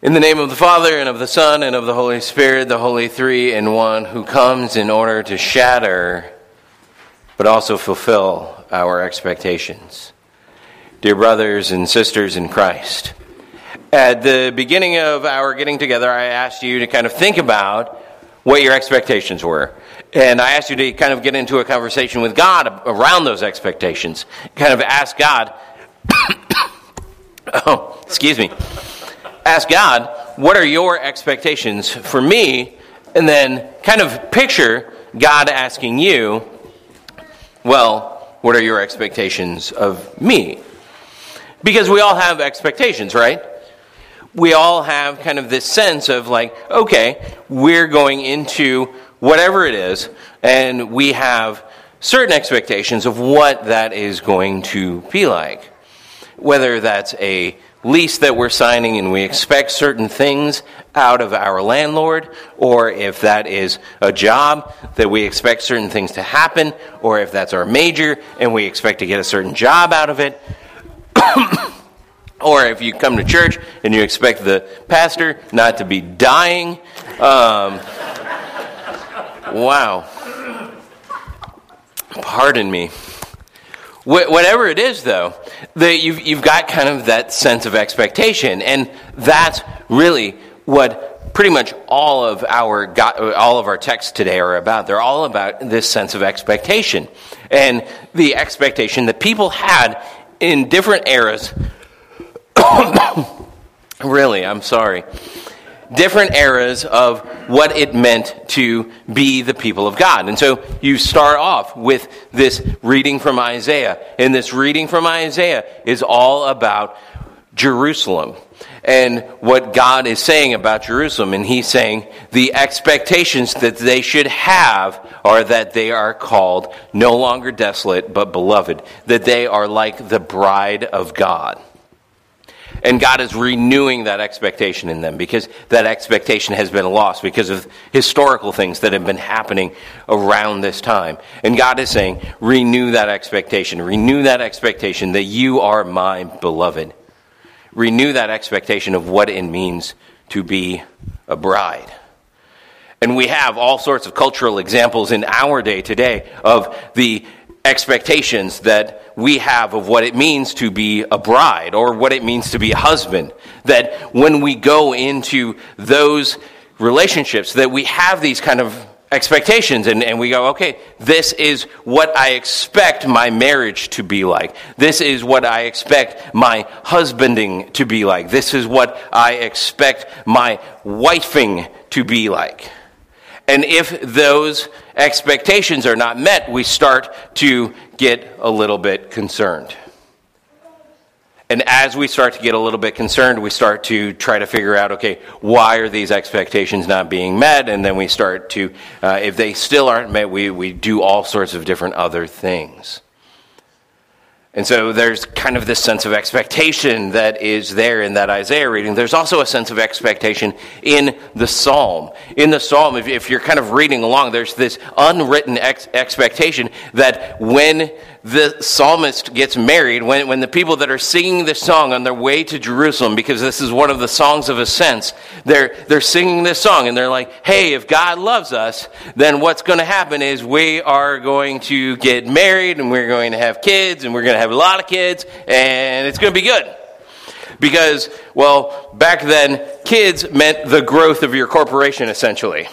In the name of the Father, and of the Son, and of the Holy Spirit, the Holy Three in One, who comes in order to shatter, but also fulfill our expectations. Dear brothers and sisters in Christ, at the beginning of our getting together, I asked you to kind of think about what your expectations were. And I asked you to kind of get into a conversation with God around those expectations. Kind of ask God, oh, excuse me ask God, what are your expectations for me? And then kind of picture God asking you, well, what are your expectations of me? Because we all have expectations, right? We all have kind of this sense of like, okay, we're going into whatever it is, and we have certain expectations of what that is going to be like. Whether that's a lease that we're signing and we expect certain things out of our landlord, or if that is a job that we expect certain things to happen, or if that's our major and we expect to get a certain job out of it. or if you come to church and you expect the pastor not to be dying. Um, wow. Pardon me. Whatever it is, though, you've, you've got kind of that sense of expectation. And that's really what pretty much all of our all of our texts today are about. They're all about this sense of expectation and the expectation that people had in different eras. really, I'm sorry different eras of what it meant to be the people of God. And so you start off with this reading from Isaiah. And this reading from Isaiah is all about Jerusalem and what God is saying about Jerusalem. And he's saying the expectations that they should have are that they are called no longer desolate, but beloved, that they are like the bride of God. And God is renewing that expectation in them because that expectation has been lost because of historical things that have been happening around this time. And God is saying, renew that expectation. Renew that expectation that you are my beloved. Renew that expectation of what it means to be a bride. And we have all sorts of cultural examples in our day today of the expectations that we have of what it means to be a bride or what it means to be a husband. That when we go into those relationships, that we have these kind of expectations and, and we go, okay, this is what I expect my marriage to be like. This is what I expect my husbanding to be like. This is what I expect my wifing to be like. And if those expectations are not met, we start to get a little bit concerned. And as we start to get a little bit concerned, we start to try to figure out, okay, why are these expectations not being met? And then we start to, uh, if they still aren't met, we, we do all sorts of different other things. And so there's kind of this sense of expectation that is there in that Isaiah reading. There's also a sense of expectation in the psalm. In the psalm, if, if you're kind of reading along, there's this unwritten ex- expectation that when the psalmist gets married, when, when the people that are singing this song on their way to Jerusalem, because this is one of the songs of ascents, they're, they're singing this song and they're like, hey, if God loves us, then what's going to happen is we are going to get married and we're going to have kids and we're going to have a lot of kids and it's going to be good. Because, well, back then, kids meant the growth of your corporation, essentially.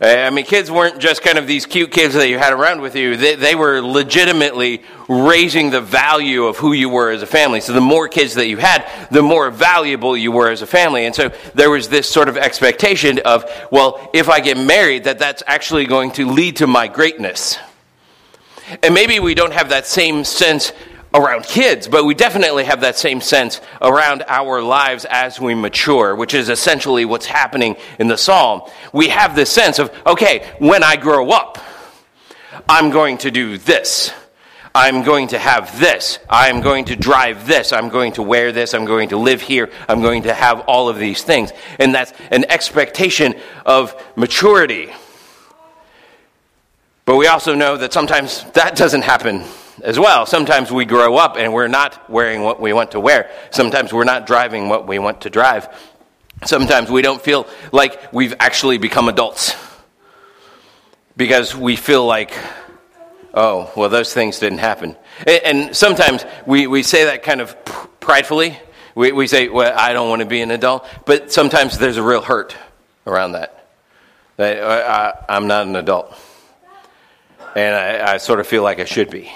Uh, I mean, kids weren't just kind of these cute kids that you had around with you. They, they, were legitimately raising the value of who you were as a family. So the more kids that you had, the more valuable you were as a family. And so there was this sort of expectation of, well, if I get married, that that's actually going to lead to my greatness. And maybe we don't have that same sense around kids, but we definitely have that same sense around our lives as we mature, which is essentially what's happening in the psalm. We have this sense of, okay, when I grow up, I'm going to do this. I'm going to have this. I'm going to drive this. I'm going to wear this. I'm going to live here. I'm going to have all of these things. And that's an expectation of maturity. But we also know that sometimes that doesn't happen as well. Sometimes we grow up and we're not wearing what we want to wear. Sometimes we're not driving what we want to drive. Sometimes we don't feel like we've actually become adults because we feel like, oh, well, those things didn't happen. And sometimes we, we say that kind of pridefully. We, we say, well, I don't want to be an adult. But sometimes there's a real hurt around that. that uh, I, I'm not an adult. And I, I sort of feel like I should be.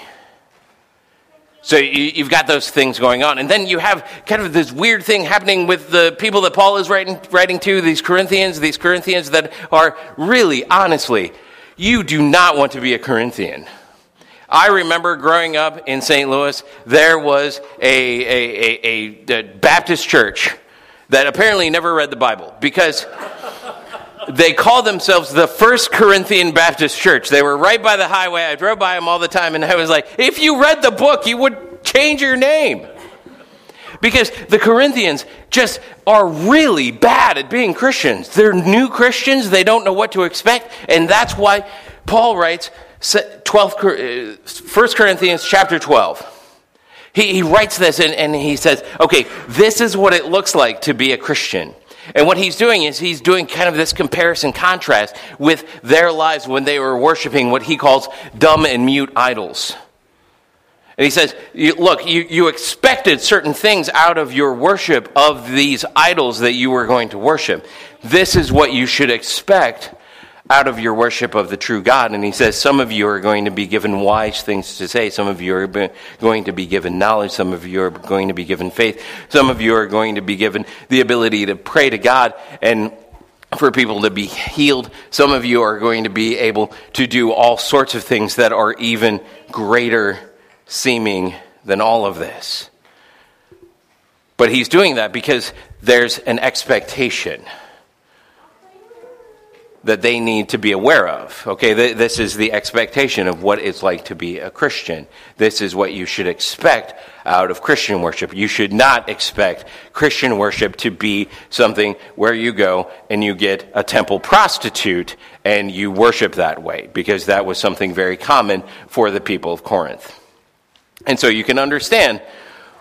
So you, have got those things going on. And then you have kind of this weird thing happening with the people that Paul is writing, writing to, these Corinthians, these Corinthians that are really, honestly, you do not want to be a Corinthian. I remember growing up in St. Louis, there was a, a, a, a, Baptist church that apparently never read the Bible because they call themselves the First Corinthian Baptist Church. They were right by the highway. I drove by them all the time, and I was like, if you read the book, you would change your name. Because the Corinthians just are really bad at being Christians. They're new Christians, they don't know what to expect, and that's why Paul writes 12, 1 uh, Corinthians chapter 12. He, he writes this and, and he says, okay, this is what it looks like to be a Christian. And what he's doing is he's doing kind of this comparison contrast with their lives when they were worshiping what he calls dumb and mute idols. And he says, Look, you, you expected certain things out of your worship of these idols that you were going to worship. This is what you should expect out of your worship of the true God. And he says, Some of you are going to be given wise things to say. Some of you are going to be given knowledge. Some of you are going to be given faith. Some of you are going to be given the ability to pray to God and for people to be healed. Some of you are going to be able to do all sorts of things that are even greater seeming than all of this. But he's doing that because there's an expectation that they need to be aware of. Okay, this is the expectation of what it's like to be a Christian. This is what you should expect out of Christian worship. You should not expect Christian worship to be something where you go and you get a temple prostitute and you worship that way, because that was something very common for the people of Corinth. And so you can understand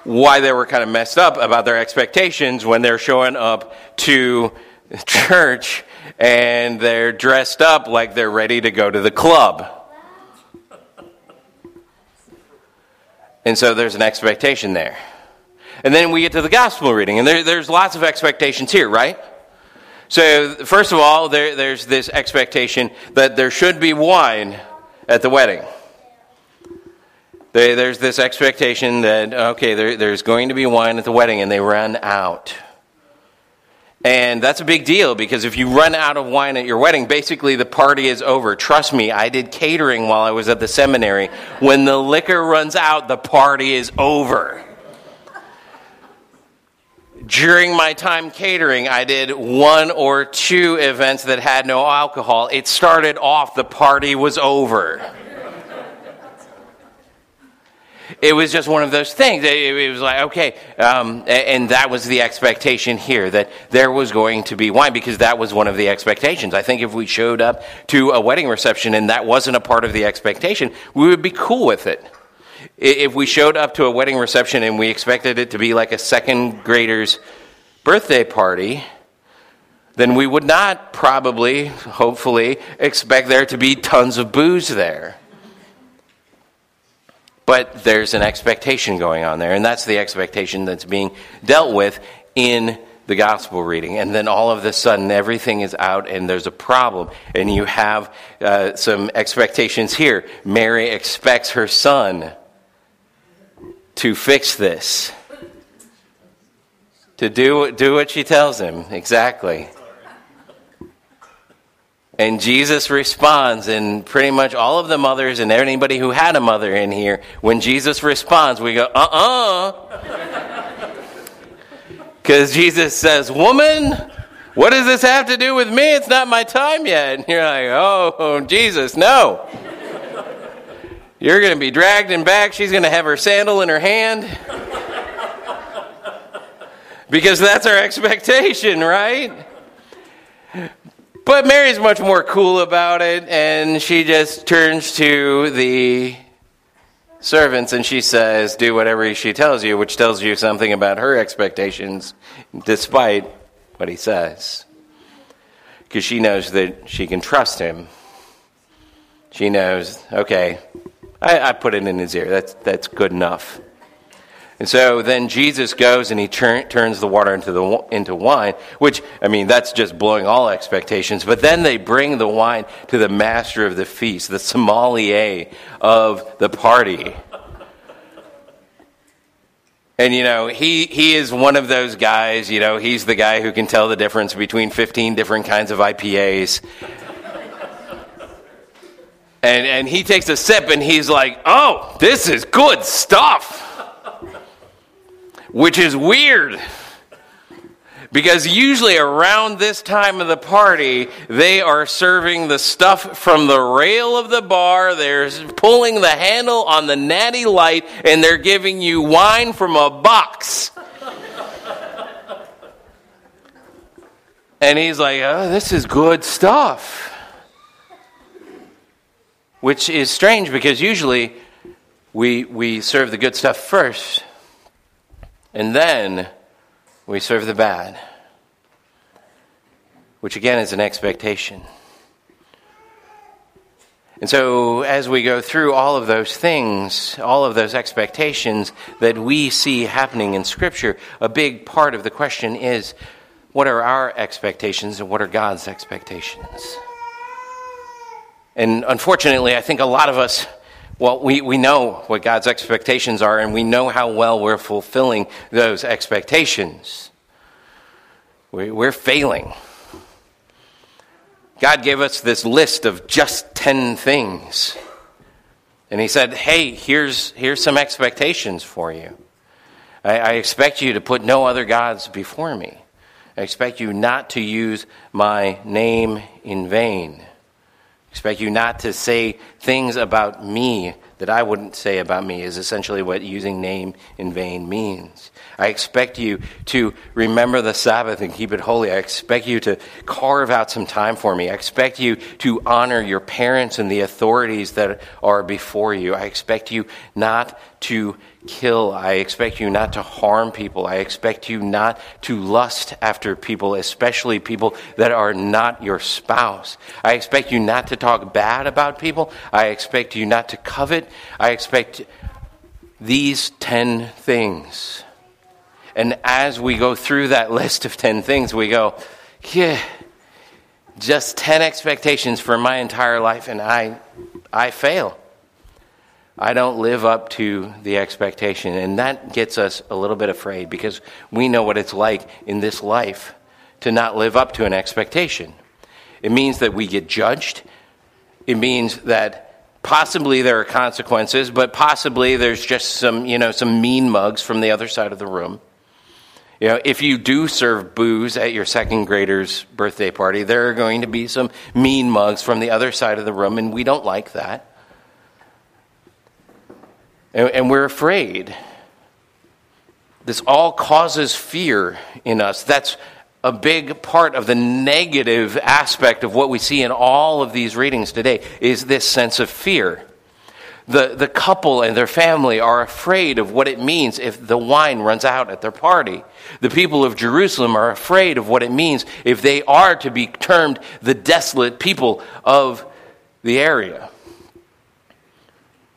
why they were kind of messed up about their expectations when they're showing up to church and they're dressed up like they're ready to go to the club. And so there's an expectation there. And then we get to the gospel reading, and there, there's lots of expectations here, right? So, first of all, there, there's this expectation that there should be wine at the wedding. There, there's this expectation that, okay, there, there's going to be wine at the wedding, and they run out. And that's a big deal because if you run out of wine at your wedding, basically the party is over. Trust me, I did catering while I was at the seminary. When the liquor runs out, the party is over. During my time catering, I did one or two events that had no alcohol. It started off, the party was over it was just one of those things. It, was like, okay, um, and that was the expectation here that there was going to be wine because that was one of the expectations. I think if we showed up to a wedding reception and that wasn't a part of the expectation, we would be cool with it. If we showed up to a wedding reception and we expected it to be like a second grader's birthday party, then we would not probably, hopefully, expect there to be tons of booze there. But there's an expectation going on there, and that's the expectation that's being dealt with in the gospel reading. And then all of a sudden, everything is out, and there's a problem. And you have uh, some expectations here. Mary expects her son to fix this, to do, do what she tells him. Exactly. And Jesus responds, and pretty much all of the mothers and anybody who had a mother in here, when Jesus responds, we go, uh uh Because Jesus says, Woman, what does this have to do with me? It's not my time yet. And you're like, Oh, Jesus, no. You're going to be dragged in back. She's going to have her sandal in her hand. because that's our expectation, right? But Mary's much more cool about it, and she just turns to the servants and she says, Do whatever she tells you, which tells you something about her expectations, despite what he says. Because she knows that she can trust him. She knows, okay, I, I put it in his ear. That's, that's good enough. And so then Jesus goes and he turns the water into, the, into wine, which, I mean, that's just blowing all expectations. But then they bring the wine to the master of the feast, the sommelier of the party. And, you know, he, he is one of those guys, you know, he's the guy who can tell the difference between 15 different kinds of IPAs. and, and he takes a sip and he's like, oh, this is good stuff which is weird. Because usually around this time of the party, they are serving the stuff from the rail of the bar, they're pulling the handle on the natty light, and they're giving you wine from a box. and he's like, oh, this is good stuff. Which is strange because usually we, we serve the good stuff first. And then we serve the bad, which again is an expectation. And so, as we go through all of those things, all of those expectations that we see happening in Scripture, a big part of the question is what are our expectations and what are God's expectations? And unfortunately, I think a lot of us well, we, we know what God's expectations are, and we know how well we're fulfilling those expectations. We, we're failing. God gave us this list of just 10 things. And He said, Hey, here's, here's some expectations for you. I, I expect you to put no other gods before me. I expect you not to use my name in vain expect you not to say things about me that I wouldn't say about me, is essentially what using name in vain means. I expect you to remember the Sabbath and keep it holy. I expect you to carve out some time for me. I expect you to honor your parents and the authorities that are before you. I expect you not to kill. I expect you not to harm people. I expect you not to lust after people, especially people that are not your spouse. I expect you not to talk bad about people. I expect you not to covet. I expect these 10 things. And as we go through that list of 10 things, we go, yeah, just 10 expectations for my entire life, and I, I fail. I don't live up to the expectation. And that gets us a little bit afraid because we know what it's like in this life to not live up to an expectation. It means that we get judged. It means that possibly there are consequences, but possibly there's just some, you know, some mean mugs from the other side of the room. You know, if you do serve booze at your second grader's birthday party, there are going to be some mean mugs from the other side of the room, and we don't like that. And, and we're afraid. This all causes fear in us. That's a big part of the negative aspect of what we see in all of these readings today is this sense of fear. The, the couple and their family are afraid of what it means if the wine runs out at their party. The people of Jerusalem are afraid of what it means if they are to be termed the desolate people of the area.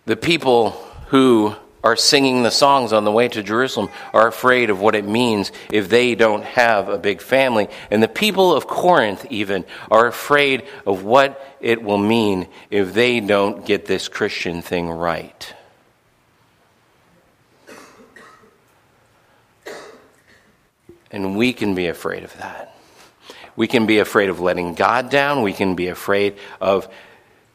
The people who are singing the songs on the way to Jerusalem are afraid of what it means if they don't have a big family. And the people of Corinth, even, are afraid of what it will mean if they don't get this Christian thing right. And we can be afraid of that. We can be afraid of letting God down. We can be afraid of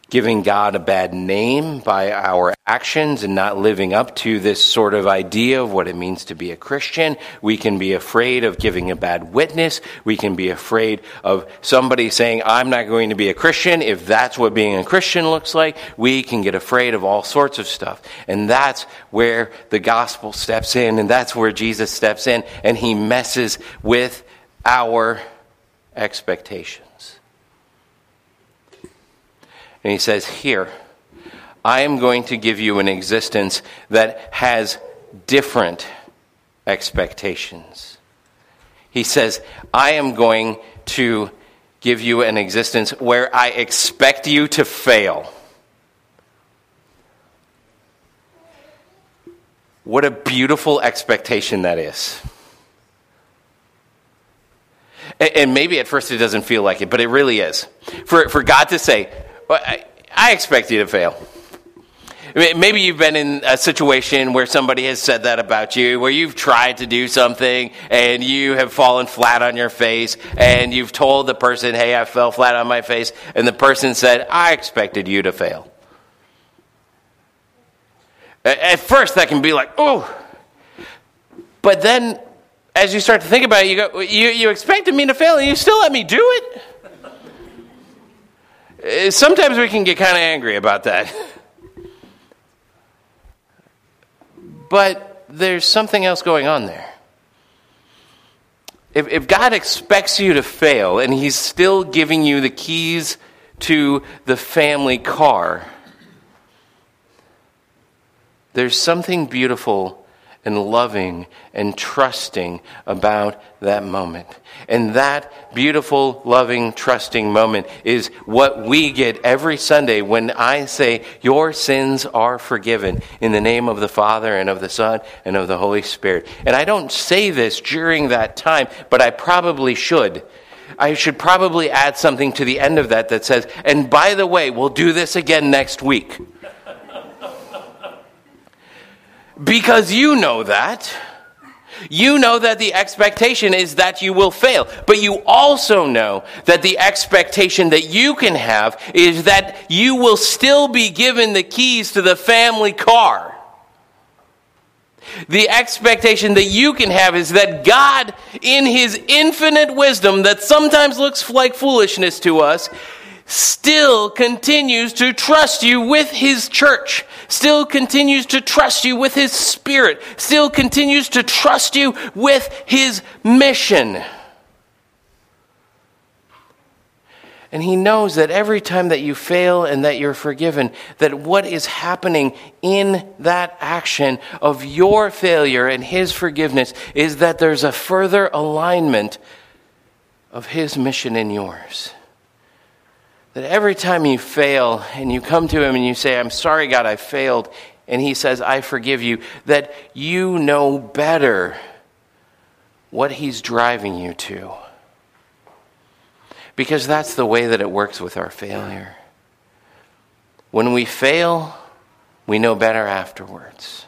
giving God a bad name by our actions and not living up to this sort of idea of what it means to be a Christian. We can be afraid of giving a bad witness. We can be afraid of somebody saying, I'm not going to be a Christian. If that's what being a Christian looks like, we can get afraid of all sorts of stuff. And that's where the gospel steps in, and that's where Jesus steps in, and he messes with our expectations. And he says, Here, I am going to give you an existence that has different expectations. He says, I am going to give you an existence where I expect you to fail. What a beautiful expectation that is. And maybe at first it doesn't feel like it, but it really is. For, for God to say, I, I expect you to fail. Maybe you've been in a situation where somebody has said that about you, where you've tried to do something and you have fallen flat on your face, and you've told the person, Hey, I fell flat on my face, and the person said, I expected you to fail. At first, that can be like, Oh. But then, as you start to think about it, you go, You, you expected me to fail, and you still let me do it? Uh, sometimes we can get kind of angry about that. But there's something else going on there. If, if God expects you to fail and He's still giving you the keys to the family car, there's something beautiful and loving and trusting about that moment. And that beautiful, loving, trusting moment is what we get every Sunday when I say, Your sins are forgiven in the name of the Father and of the Son and of the Holy Spirit. And I don't say this during that time, but I probably should. I should probably add something to the end of that that says, And by the way, we'll do this again next week. Because you know that. You know that the expectation is that you will fail. But you also know that the expectation that you can have is that you will still be given the keys to the family car. The expectation that you can have is that God, in His infinite wisdom that sometimes looks like foolishness to us, still continues to trust you with his church, still continues to trust you with his spirit, still continues to trust you with his mission. And he knows that every time that you fail and that you're forgiven, that what is happening in that action of your failure and his forgiveness is that there's a further alignment of his mission in yours. That every time you fail and you come to Him and you say, I'm sorry, God, I failed, and He says, I forgive you, that you know better what He's driving you to. Because that's the way that it works with our failure. When we fail, we know better afterwards.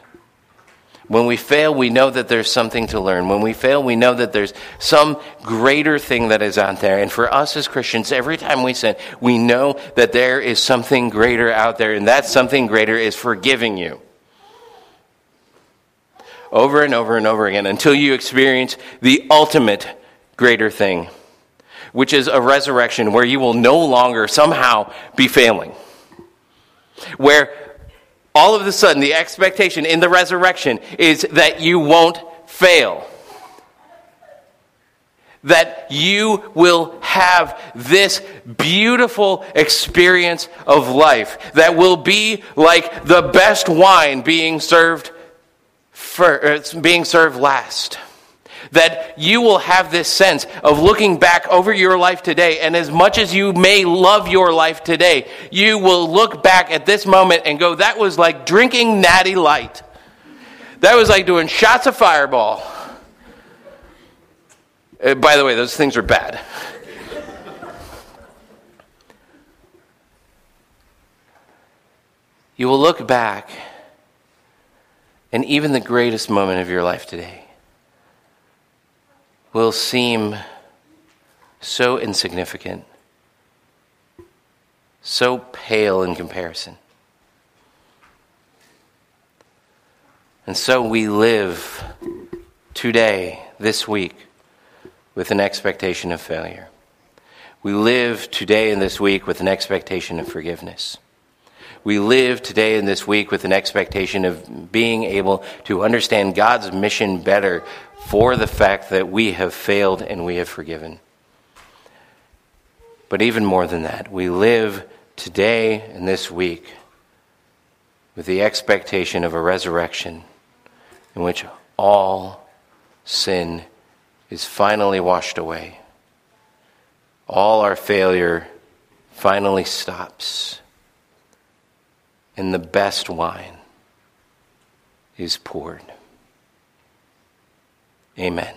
When we fail, we know that there's something to learn. When we fail, we know that there's some greater thing that is out there. And for us as Christians, every time we sin, we know that there is something greater out there, and that something greater is forgiving you. Over and over and over again until you experience the ultimate greater thing, which is a resurrection where you will no longer somehow be failing. Where all of a sudden, the expectation in the resurrection is that you won't fail. That you will have this beautiful experience of life that will be like the best wine being served, for, uh, being served last that you will have this sense of looking back over your life today, and as much as you may love your life today, you will look back at this moment and go, that was like drinking natty light. That was like doing shots of fireball. Uh, by the way, those things are bad. you will look back, and even the greatest moment of your life today will seem so insignificant, so pale in comparison. And so we live today, this week, with an expectation of failure. We live today and this week with an expectation of forgiveness. We live today and this week with an expectation of being able to understand God's mission better for the fact that we have failed and we have forgiven. But even more than that, we live today and this week with the expectation of a resurrection in which all sin is finally washed away. All our failure finally stops. And the best wine is poured. Amen.